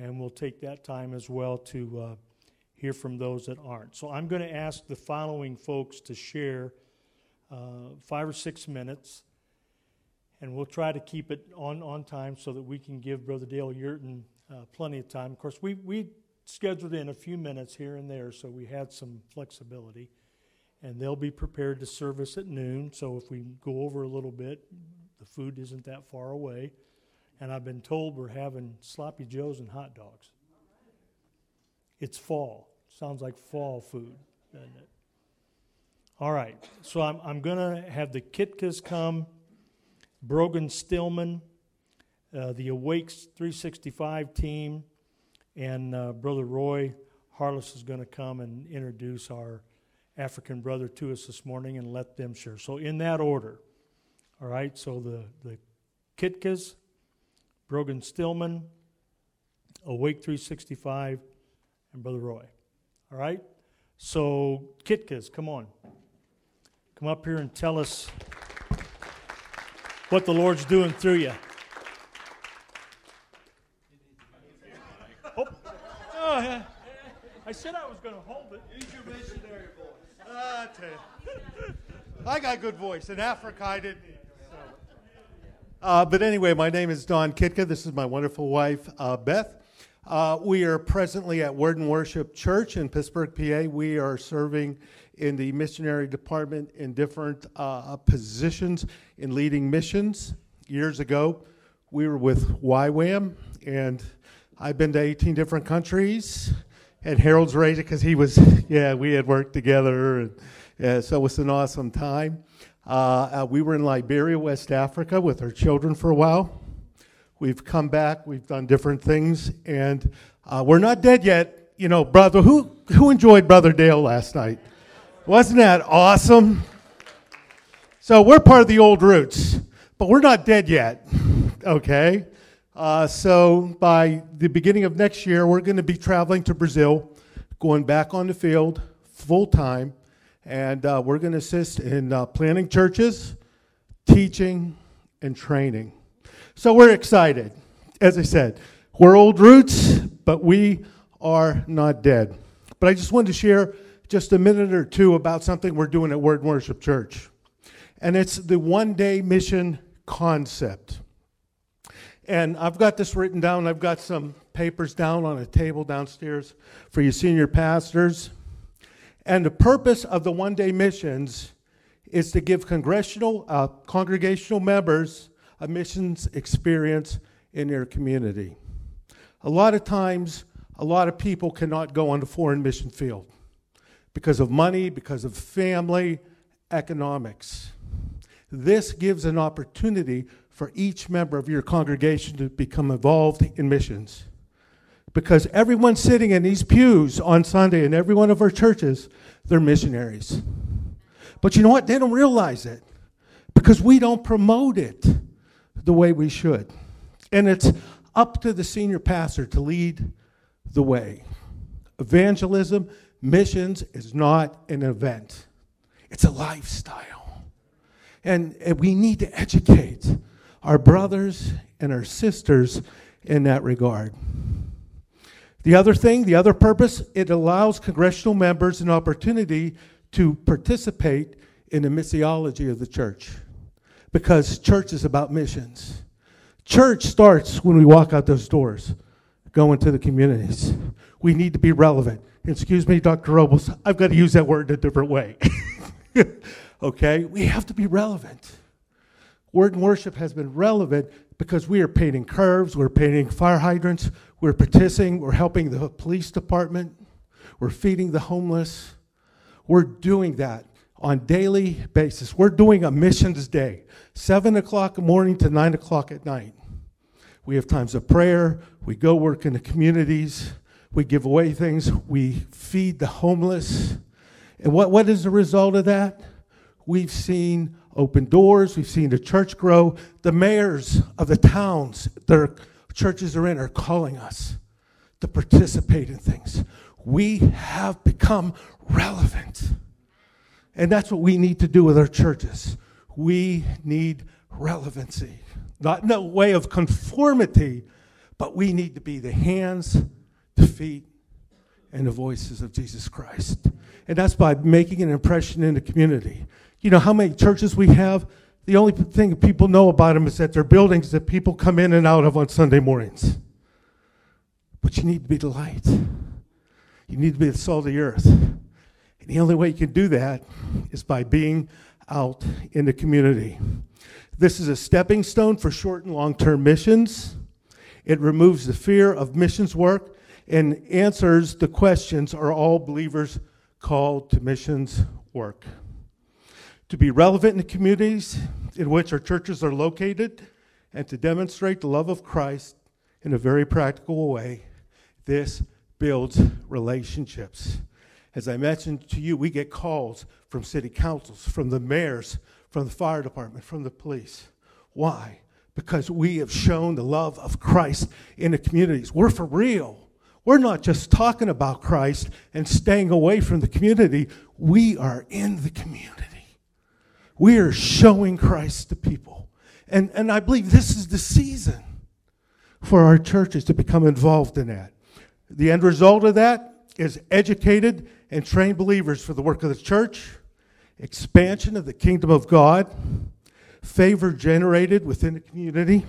and we'll take that time as well to uh, hear from those that aren't. So I'm going to ask the following folks to share uh, five or six minutes, and we'll try to keep it on, on time so that we can give Brother Dale Yurton uh, plenty of time. Of course, we, we scheduled in a few minutes here and there, so we had some flexibility. And they'll be prepared to serve us at noon, so if we go over a little bit, the food isn't that far away. And I've been told we're having sloppy joes and hot dogs. It's fall. Sounds like fall food, doesn't it? All right. So I'm, I'm going to have the Kitkas come, Brogan Stillman, uh, the Awakes 365 team, and uh, Brother Roy Harless is going to come and introduce our African brother to us this morning and let them share. So, in that order, all right, so the, the Kitkas, Brogan Stillman, Awake 365, and Brother Roy. All right? So, Kitkas, come on. Come up here and tell us what the Lord's doing through you. Oh, oh. I said I was going to hold it. Use your missionary voice. Ah, I tell you. I got good voice. In Africa, I didn't. Uh, but anyway, my name is Don Kitka. This is my wonderful wife, uh, Beth. Uh, we are presently at Word and Worship Church in Pittsburgh, PA. We are serving in the missionary department in different uh, positions in leading missions. Years ago, we were with YWAM, and I've been to 18 different countries. And Harold's raised it because he was, yeah, we had worked together, and yeah, so it was an awesome time. Uh, uh, we were in Liberia, West Africa, with our children for a while. We've come back, we've done different things, and uh, we're not dead yet. You know, brother, who, who enjoyed Brother Dale last night? Wasn't that awesome? So we're part of the old roots, but we're not dead yet, okay? Uh, so by the beginning of next year, we're going to be traveling to Brazil, going back on the field full time, and uh, we're going to assist in uh, planning churches, teaching, and training. So we're excited. As I said, we're old roots, but we are not dead. But I just wanted to share just a minute or two about something we're doing at Word Worship Church. And it's the one day mission concept. And I've got this written down. I've got some papers down on a table downstairs for you senior pastors. And the purpose of the one day missions is to give congressional, uh, congregational members a missions experience in their community. A lot of times, a lot of people cannot go on the foreign mission field because of money, because of family, economics. This gives an opportunity for each member of your congregation to become involved in missions. Because everyone sitting in these pews on Sunday in every one of our churches, they're missionaries. But you know what? They don't realize it because we don't promote it the way we should. And it's up to the senior pastor to lead the way. Evangelism, missions is not an event, it's a lifestyle. And, and we need to educate our brothers and our sisters in that regard. The other thing, the other purpose, it allows congressional members an opportunity to participate in the missiology of the church because church is about missions. Church starts when we walk out those doors, go into the communities. We need to be relevant. Excuse me, Dr. Robles, I've got to use that word in a different way. okay? We have to be relevant. Word and worship has been relevant because we are painting curves, we're painting fire hydrants, we're petitioning, we're helping the police department, we're feeding the homeless. We're doing that on daily basis. We're doing a missions day, seven o'clock morning to nine o'clock at night. We have times of prayer. We go work in the communities. We give away things. We feed the homeless. And what, what is the result of that? We've seen open doors. We've seen the church grow. The mayors of the towns their churches are in are calling us to participate in things. We have become relevant. And that's what we need to do with our churches. We need relevancy, not in a way of conformity, but we need to be the hands, the feet, and the voices of Jesus Christ. And that's by making an impression in the community. You know how many churches we have? The only thing people know about them is that they're buildings that people come in and out of on Sunday mornings. But you need to be the light. You need to be the salt of the earth. And the only way you can do that is by being out in the community. This is a stepping stone for short and long term missions. It removes the fear of missions work and answers the questions Are all believers called to missions work? To be relevant in the communities in which our churches are located and to demonstrate the love of Christ in a very practical way, this builds relationships. As I mentioned to you, we get calls from city councils, from the mayors, from the fire department, from the police. Why? Because we have shown the love of Christ in the communities. We're for real. We're not just talking about Christ and staying away from the community, we are in the community. We are showing Christ to people. And, and I believe this is the season for our churches to become involved in that. The end result of that is educated and trained believers for the work of the church, expansion of the kingdom of God, favor generated within the community,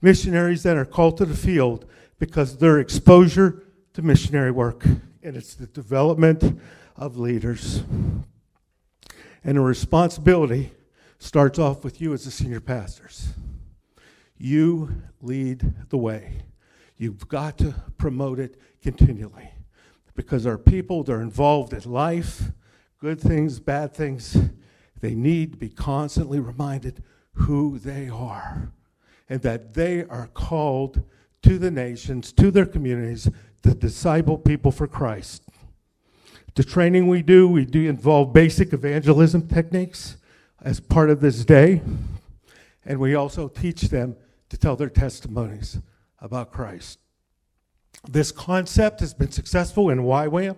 missionaries that are called to the field because their exposure to missionary work, and it's the development of leaders. And the responsibility starts off with you as the senior pastors. You lead the way. You've got to promote it continually because our people, they're involved in life, good things, bad things. They need to be constantly reminded who they are and that they are called to the nations, to their communities, to disciple people for Christ. The training we do, we do involve basic evangelism techniques as part of this day, and we also teach them to tell their testimonies about Christ. This concept has been successful in YWAM.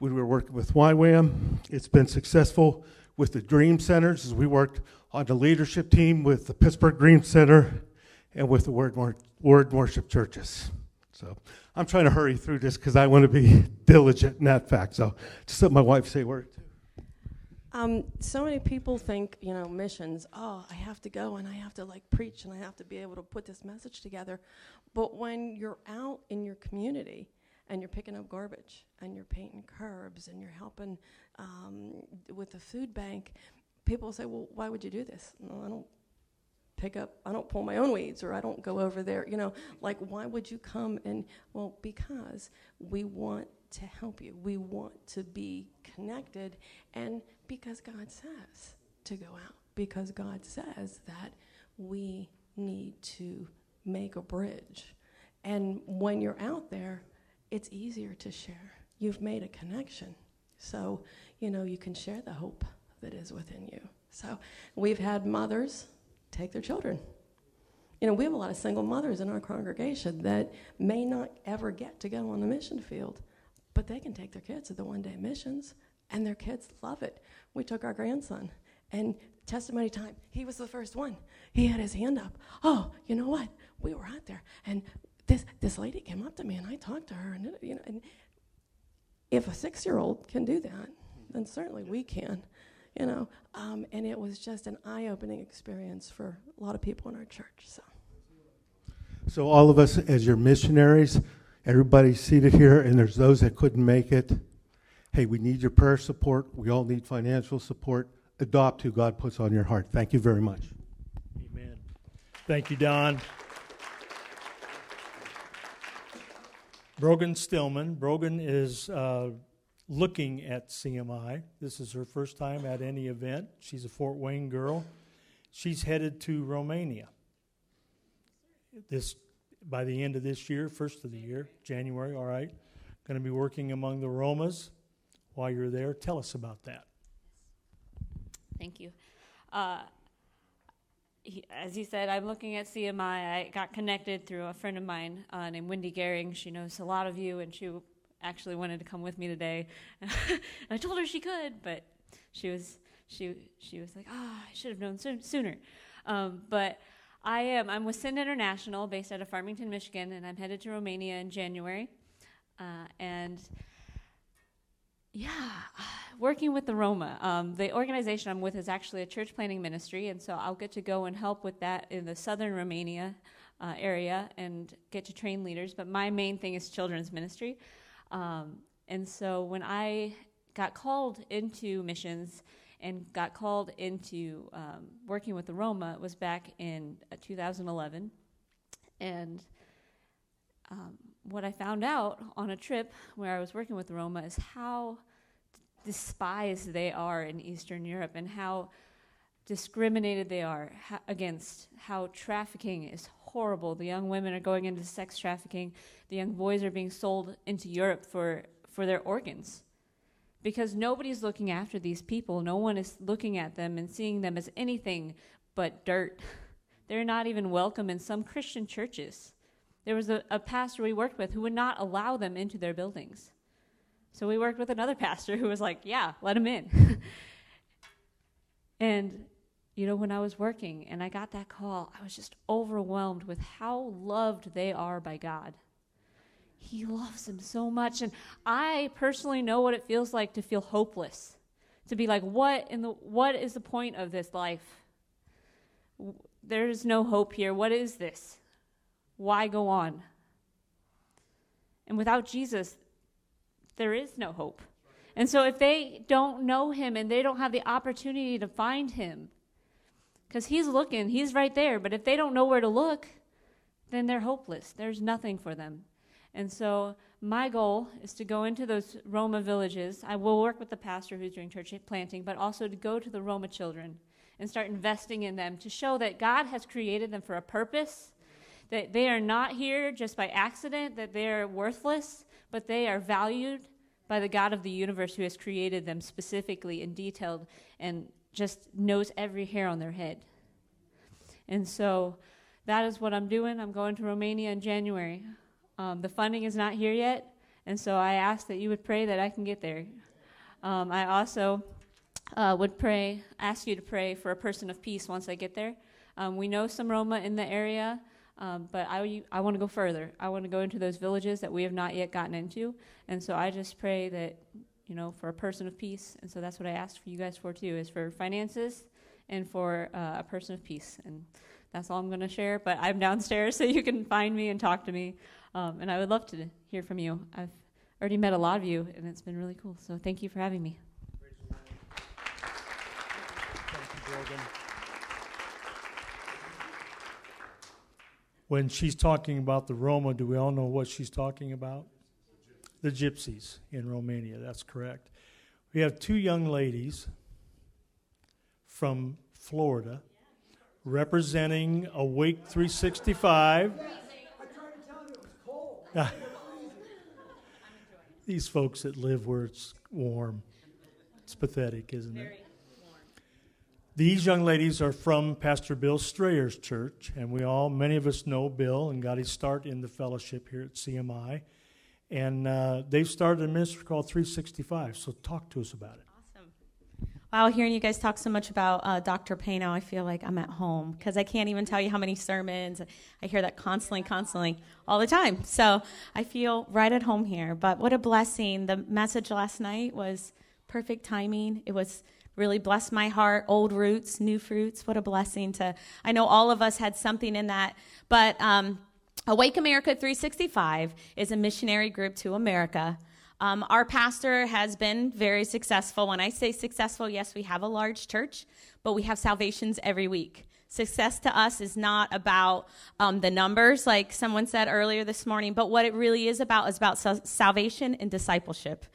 We were working with YWAM. It's been successful with the Dream Centers as we worked on the leadership team with the Pittsburgh Dream Center and with the Word, Word Worship Churches. So I'm trying to hurry through this because I want to be diligent in that fact. So just let my wife say word. Um, so many people think, you know, missions, oh, I have to go and I have to like preach and I have to be able to put this message together. But when you're out in your community and you're picking up garbage and you're painting curbs and you're helping um, with the food bank, people say, well, why would you do this? I don't pick up, I don't pull my own weeds or I don't go over there. You know, like, why would you come and, well, because we want to help you. We want to be connected and because God says to go out, because God says that we need to make a bridge. And when you're out there, it's easier to share. You've made a connection. So, you know, you can share the hope that is within you. So, we've had mothers take their children. You know, we have a lot of single mothers in our congregation that may not ever get to go on the mission field, but they can take their kids to the one day missions, and their kids love it. We took our grandson, and testimony time, he was the first one. He had his hand up. Oh, you know what? We were out there, and this, this lady came up to me, and I talked to her, and, you know, and if a six year old can do that, then certainly we can you know. Um, and it was just an eye-opening experience for a lot of people in our church. So. So all of us, as your missionaries, everybody seated here, and there's those that couldn't make it. Hey, we need your prayer support. We all need financial support. Adopt who God puts on your heart. Thank you very much. Amen. Thank you, Don. Brogan Stillman. Brogan is uh, looking at CMI. This is her first time at any event. She's a Fort Wayne girl. She's headed to Romania. This by the end of this year, first of the year, January, all right. Going to be working among the Romas while you're there. Tell us about that. Thank you. Uh, he, as you said, I'm looking at CMI. I got connected through a friend of mine uh, named Wendy Gehring. She knows a lot of you, and she actually wanted to come with me today. I told her she could, but she was she she was like, "Ah, oh, I should have known so- sooner." Um, but I am. I'm with Send International, based out of Farmington, Michigan, and I'm headed to Romania in January. Uh, and yeah, working with the Roma. Um, the organization I'm with is actually a church planting ministry, and so I'll get to go and help with that in the southern Romania uh, area and get to train leaders. But my main thing is children's ministry. Um, and so when I got called into missions and got called into um, working with the Roma, it was back in uh, 2011. And um, what I found out on a trip where I was working with the Roma is how despised they are in Eastern Europe and how discriminated they are against, how trafficking is horrible. The young women are going into sex trafficking, the young boys are being sold into Europe for, for their organs. Because nobody's looking after these people. No one is looking at them and seeing them as anything but dirt. They're not even welcome in some Christian churches. There was a, a pastor we worked with who would not allow them into their buildings. So we worked with another pastor who was like, yeah, let them in. and, you know, when I was working and I got that call, I was just overwhelmed with how loved they are by God. He loves them so much. And I personally know what it feels like to feel hopeless. To be like, what in the what is the point of this life? There's no hope here. What is this? why go on? And without Jesus, there is no hope. And so if they don't know him and they don't have the opportunity to find him, because he's looking, he's right there, but if they don't know where to look, then they're hopeless. There's nothing for them. And so my goal is to go into those Roma villages. I will work with the pastor who's doing church planting, but also to go to the Roma children and start investing in them to show that God has created them for a purpose that they are not here just by accident, that they are worthless, but they are valued by the God of the universe who has created them specifically and detailed and just knows every hair on their head. And so that is what I'm doing. I'm going to Romania in January. Um, the funding is not here yet, and so I ask that you would pray that I can get there. Um, I also uh, would pray, ask you to pray for a person of peace once I get there. Um, we know some Roma in the area. Um, but I, I want to go further. I want to go into those villages that we have not yet gotten into. And so I just pray that, you know, for a person of peace. And so that's what I asked for you guys for too, is for finances and for uh, a person of peace. And that's all I'm going to share. But I'm downstairs so you can find me and talk to me. Um, and I would love to hear from you. I've already met a lot of you, and it's been really cool. So thank you for having me. When she's talking about the Roma, do we all know what she's talking about? The gypsies in Romania, that's correct. We have two young ladies from Florida representing Awake 365. These folks that live where it's warm. It's pathetic, isn't it? These young ladies are from Pastor Bill Strayer's church, and we all, many of us know Bill and got his start in the fellowship here at CMI. And uh, they've started a ministry called 365. So talk to us about it. Awesome. Wow, hearing you guys talk so much about uh, Dr. Pano, I feel like I'm at home because I can't even tell you how many sermons. I hear that constantly, constantly, all the time. So I feel right at home here. But what a blessing. The message last night was perfect timing. It was really blessed my heart. Old roots, new fruits. What a blessing to. I know all of us had something in that, but um, Awake America 365 is a missionary group to America. Um, our pastor has been very successful. When I say successful, yes, we have a large church, but we have salvations every week. Success to us is not about um, the numbers, like someone said earlier this morning, but what it really is about is about salvation and discipleship.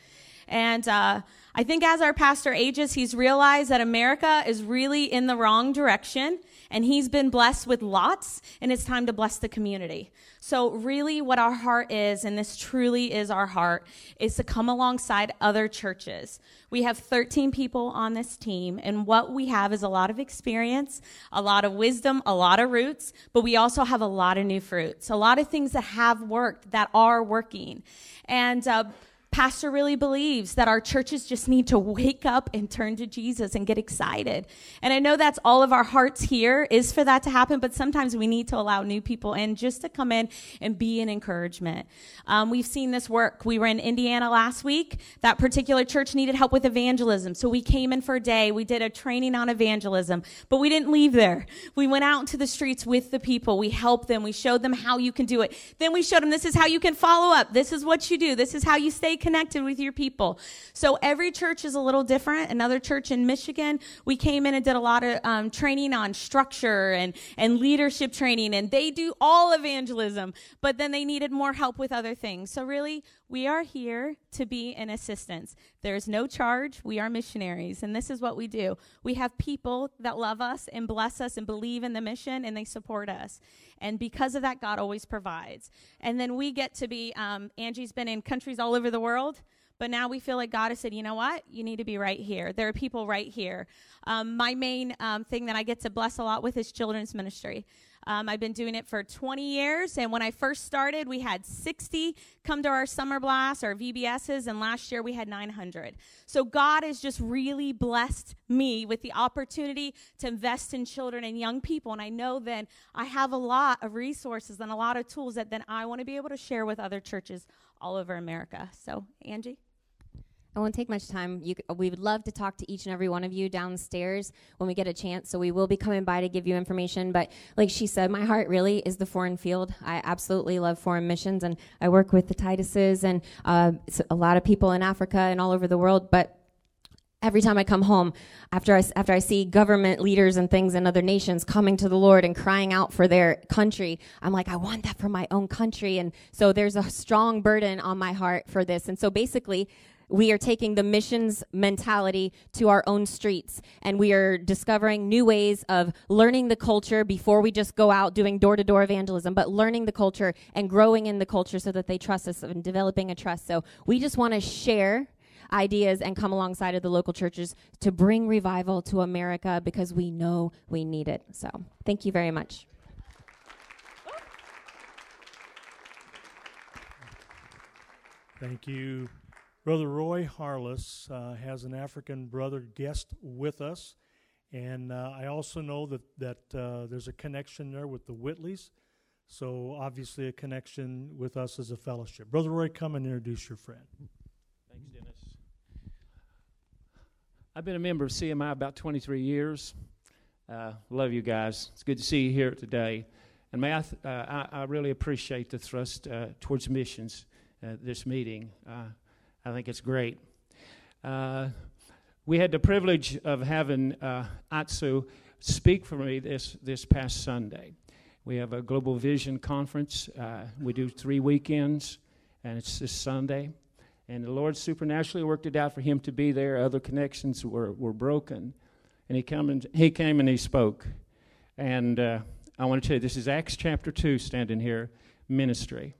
And uh, I think as our pastor ages, he's realized that America is really in the wrong direction and he's been blessed with lots and it's time to bless the community. So really what our heart is, and this truly is our heart, is to come alongside other churches. We have 13 people on this team and what we have is a lot of experience, a lot of wisdom, a lot of roots, but we also have a lot of new fruits, a lot of things that have worked, that are working. And, uh, Pastor really believes that our churches just need to wake up and turn to Jesus and get excited. And I know that's all of our hearts here is for that to happen, but sometimes we need to allow new people in just to come in and be an encouragement. Um, we've seen this work. We were in Indiana last week. That particular church needed help with evangelism. So we came in for a day. We did a training on evangelism, but we didn't leave there. We went out into the streets with the people. We helped them. We showed them how you can do it. Then we showed them this is how you can follow up. This is what you do. This is how you stay connected with your people. So every church is a little different. Another church in Michigan, we came in and did a lot of um, training on structure and, and leadership training, and they do all evangelism, but then they needed more help with other things. So really, we are here to be an assistance. There's no charge. We are missionaries, and this is what we do. We have people that love us and bless us and believe in the mission, and they support us. And because of that, God always provides. And then we get to be, um, Angie's been in countries all over the world. But now we feel like God has said, you know what? You need to be right here. There are people right here. Um, my main um, thing that I get to bless a lot with is children's ministry. Um, I've been doing it for 20 years, and when I first started, we had 60 come to our summer blast, our VBSs, and last year we had 900. So God has just really blessed me with the opportunity to invest in children and young people, and I know then I have a lot of resources and a lot of tools that then I want to be able to share with other churches all over America. So, Angie. I won't take much time. You, we would love to talk to each and every one of you downstairs when we get a chance. So we will be coming by to give you information. But like she said, my heart really is the foreign field. I absolutely love foreign missions, and I work with the Tituses and uh, a lot of people in Africa and all over the world. But every time I come home, after I, after I see government leaders and things in other nations coming to the Lord and crying out for their country, I'm like, I want that for my own country. And so there's a strong burden on my heart for this. And so basically, we are taking the missions mentality to our own streets and we are discovering new ways of learning the culture before we just go out doing door to door evangelism, but learning the culture and growing in the culture so that they trust us and developing a trust. So we just want to share ideas and come alongside of the local churches to bring revival to America because we know we need it. So thank you very much. Thank you. Brother Roy Harless uh, has an African brother guest with us, and uh, I also know that that uh, there's a connection there with the Whitleys, so obviously a connection with us as a fellowship. Brother Roy, come and introduce your friend. Thanks, Dennis. I've been a member of CMI about 23 years. Uh, love you guys. It's good to see you here today. And may I, th- uh, I, I, really appreciate the thrust uh, towards missions, this meeting. I think it's great. Uh, we had the privilege of having uh, Atsu speak for me this, this past Sunday. We have a Global Vision Conference. Uh, we do three weekends, and it's this Sunday. And the Lord supernaturally worked it out for him to be there. Other connections were, were broken. And he, come and, he came and he spoke. And uh, I want to tell you, this is Acts chapter 2 standing here, ministry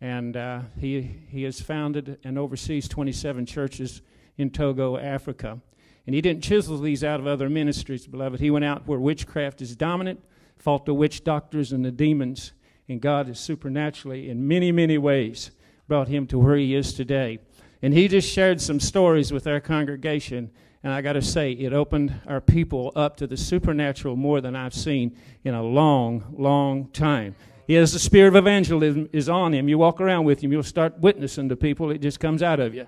and uh, he, he has founded and oversees 27 churches in Togo, Africa. And he didn't chisel these out of other ministries, beloved. He went out where witchcraft is dominant, fought the witch doctors and the demons, and God has supernaturally, in many, many ways, brought him to where he is today. And he just shared some stories with our congregation, and I got to say, it opened our people up to the supernatural more than I've seen in a long, long time. He has the spirit of evangelism is on him. You walk around with him, you'll start witnessing to people. It just comes out of you.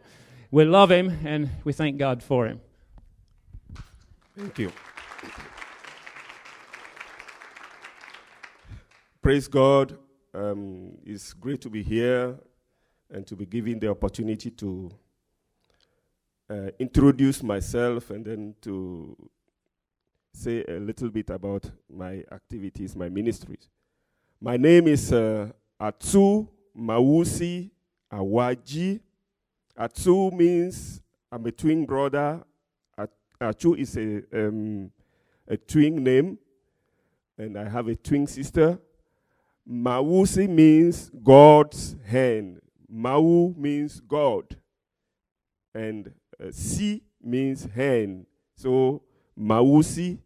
We love him and we thank God for him. Thank you. Praise God. Um, it's great to be here and to be given the opportunity to uh, introduce myself and then to say a little bit about my activities, my ministries. My name is uh, Atu Mawusi Awaji. Atu means I'm a twin brother. Atu is a, um, a twin name, and I have a twin sister. Mawusi means God's hand. Mau means God, and uh, Si means hand. So Mawusi,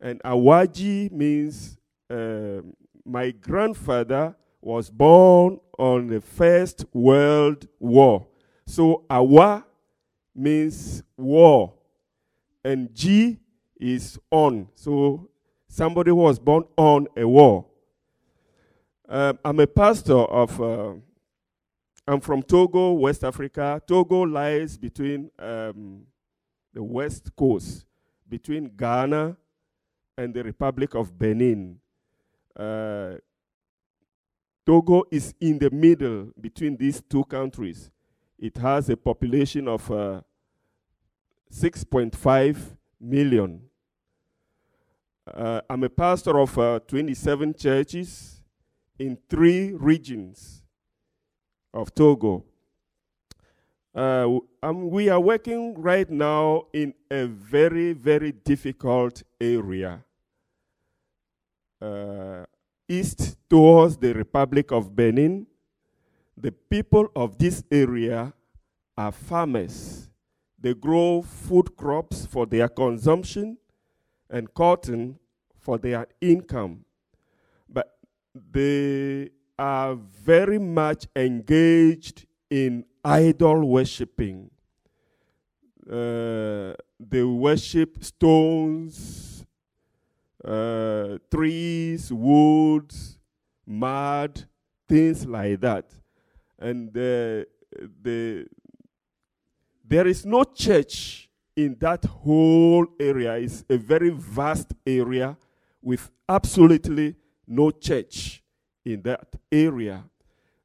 and Awaji means um, my grandfather was born on the First World War. So Awa means war, and G is on. So somebody was born on a war. Um, I'm a pastor of. Uh, I'm from Togo, West Africa. Togo lies between um, the west coast, between Ghana and the Republic of Benin. Uh, Togo is in the middle between these two countries. It has a population of uh, 6.5 million. Uh, I'm a pastor of uh, 27 churches in three regions of Togo. Uh, um, we are working right now in a very, very difficult area. Uh, east towards the Republic of Benin, the people of this area are farmers. They grow food crops for their consumption and cotton for their income. But they are very much engaged in idol worshipping. Uh, they worship stones, uh, trees, woods, mud, things like that. And uh, the, there is no church in that whole area. It's a very vast area with absolutely no church in that area.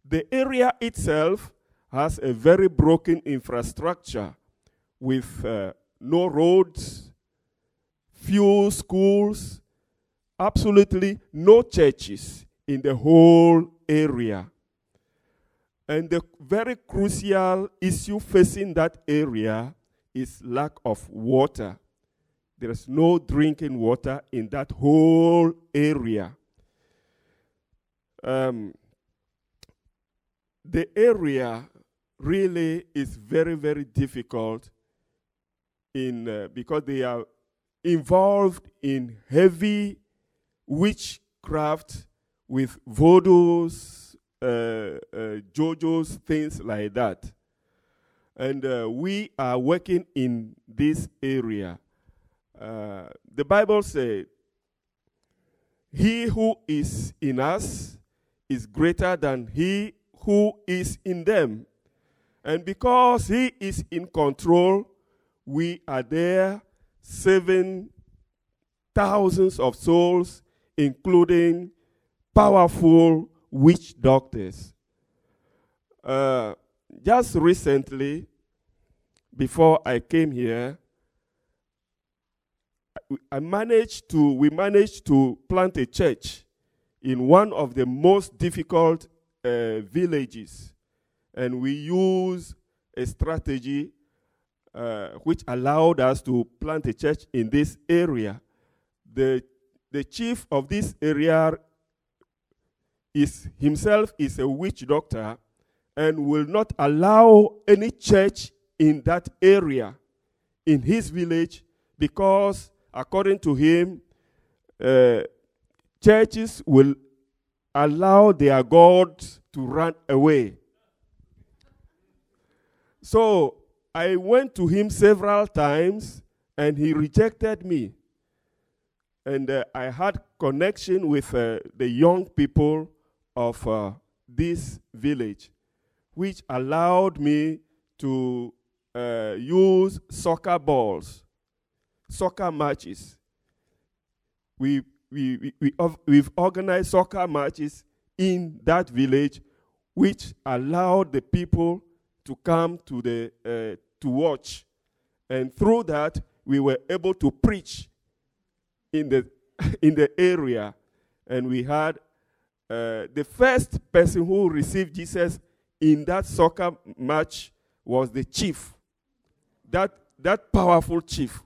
The area itself has a very broken infrastructure with uh, no roads, few schools, absolutely no churches in the whole area. And the very crucial issue facing that area is lack of water. There is no drinking water in that whole area. Um, the area really is very, very difficult in uh, because they are involved in heavy witchcraft with voodoos, uh, uh, jujus, things like that. And uh, we are working in this area. Uh, the Bible said, He who is in us is greater than he who is in them. And because he is in control, we are there saving thousands of souls, including powerful witch doctors. Uh, just recently, before I came here, I managed to, we managed to plant a church in one of the most difficult uh, villages. And we use a strategy uh, which allowed us to plant a church in this area. The, the chief of this area is himself is a witch doctor and will not allow any church in that area in his village because according to him uh, churches will allow their gods to run away so I went to him several times and he rejected me. And uh, I had connection with uh, the young people of uh, this village, which allowed me to uh, use soccer balls, soccer matches. We, we, we, we, we've organized soccer matches in that village, which allowed the people to come to the uh, to watch, and through that we were able to preach in the in the area, and we had uh, the first person who received Jesus in that soccer match was the chief. That that powerful chief,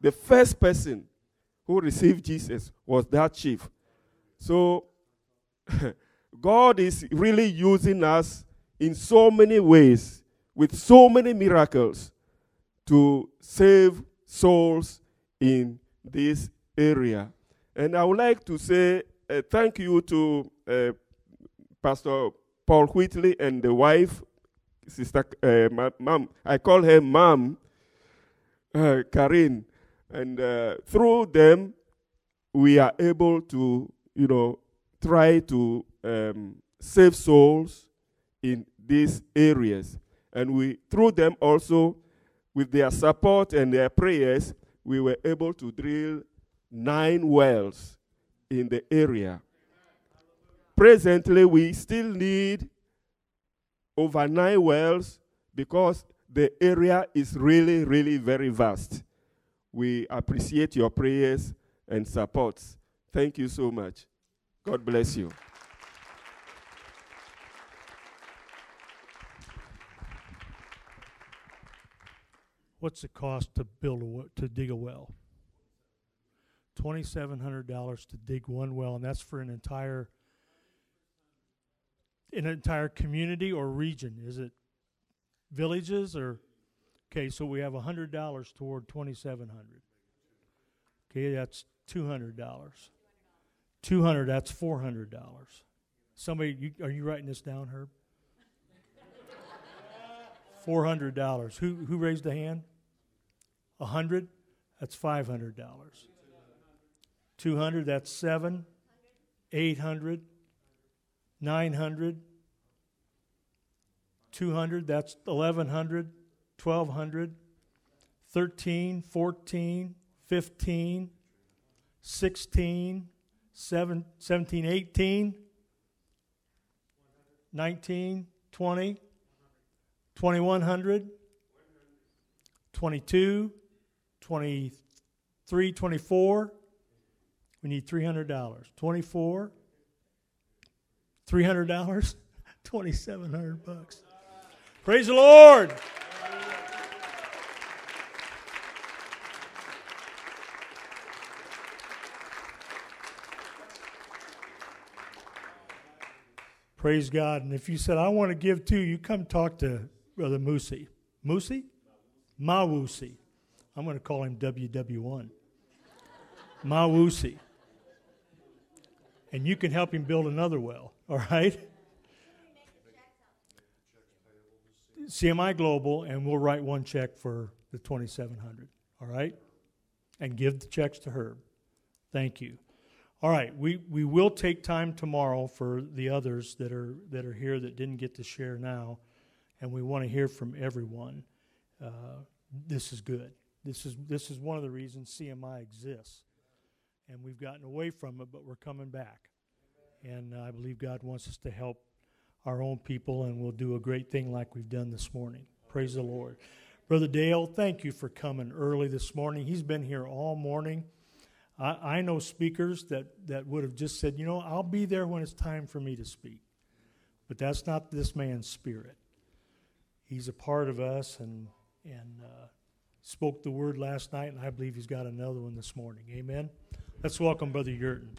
the first person who received Jesus was that chief. So God is really using us in so many ways, with so many miracles, to save souls in this area. And I would like to say uh, thank you to uh, Pastor Paul Whitley and the wife, sister, uh, mom. I call her mom, uh, and uh, through them, we are able to, you know, try to um, save souls in these areas, and we through them also, with their support and their prayers, we were able to drill nine wells in the area. Presently, we still need over nine wells because the area is really, really very vast. We appreciate your prayers and supports. Thank you so much. God bless you. What's the cost to build a, to dig a well? Twenty-seven hundred dollars to dig one well, and that's for an entire, an entire community or region, is it villages or? Okay, so we have hundred dollars toward twenty-seven hundred. Okay, that's two hundred dollars. Two hundred, that's four hundred dollars. Somebody, you, are you writing this down, Herb? Four hundred dollars. Who, who raised a hand? A hundred? That's five hundred dollars. Two hundred, that's seven. Eight hundred. Nine hundred. Two hundred, that's eleven hundred. Twelve hundred. Thirteen, fourteen, fifteen, sixteen, seven, seventeen, eighteen, nineteen, twenty, twenty-one hundred, twenty-two, 23, 24. We need $300. 24. $300. 2700 bucks. Praise the Lord. Praise God. And if you said, I want to give too, you come talk to Brother Moosey. Moosey? Mawusi. I'm going to call him WW1. Mawusi. And you can help him build another well, all right? CMI Global, and we'll write one check for the 2700 all right? And give the checks to Herb. Thank you. All right, we, we will take time tomorrow for the others that are, that are here that didn't get to share now, and we want to hear from everyone. Uh, this is good. This is this is one of the reasons CMI exists, and we've gotten away from it, but we're coming back, and I believe God wants us to help our own people, and we'll do a great thing like we've done this morning. Praise the Lord, Brother Dale. Thank you for coming early this morning. He's been here all morning. I, I know speakers that that would have just said, you know, I'll be there when it's time for me to speak, but that's not this man's spirit. He's a part of us, and and. Uh, spoke the word last night, and I believe he's got another one this morning. Amen. Let's welcome Brother Yurton.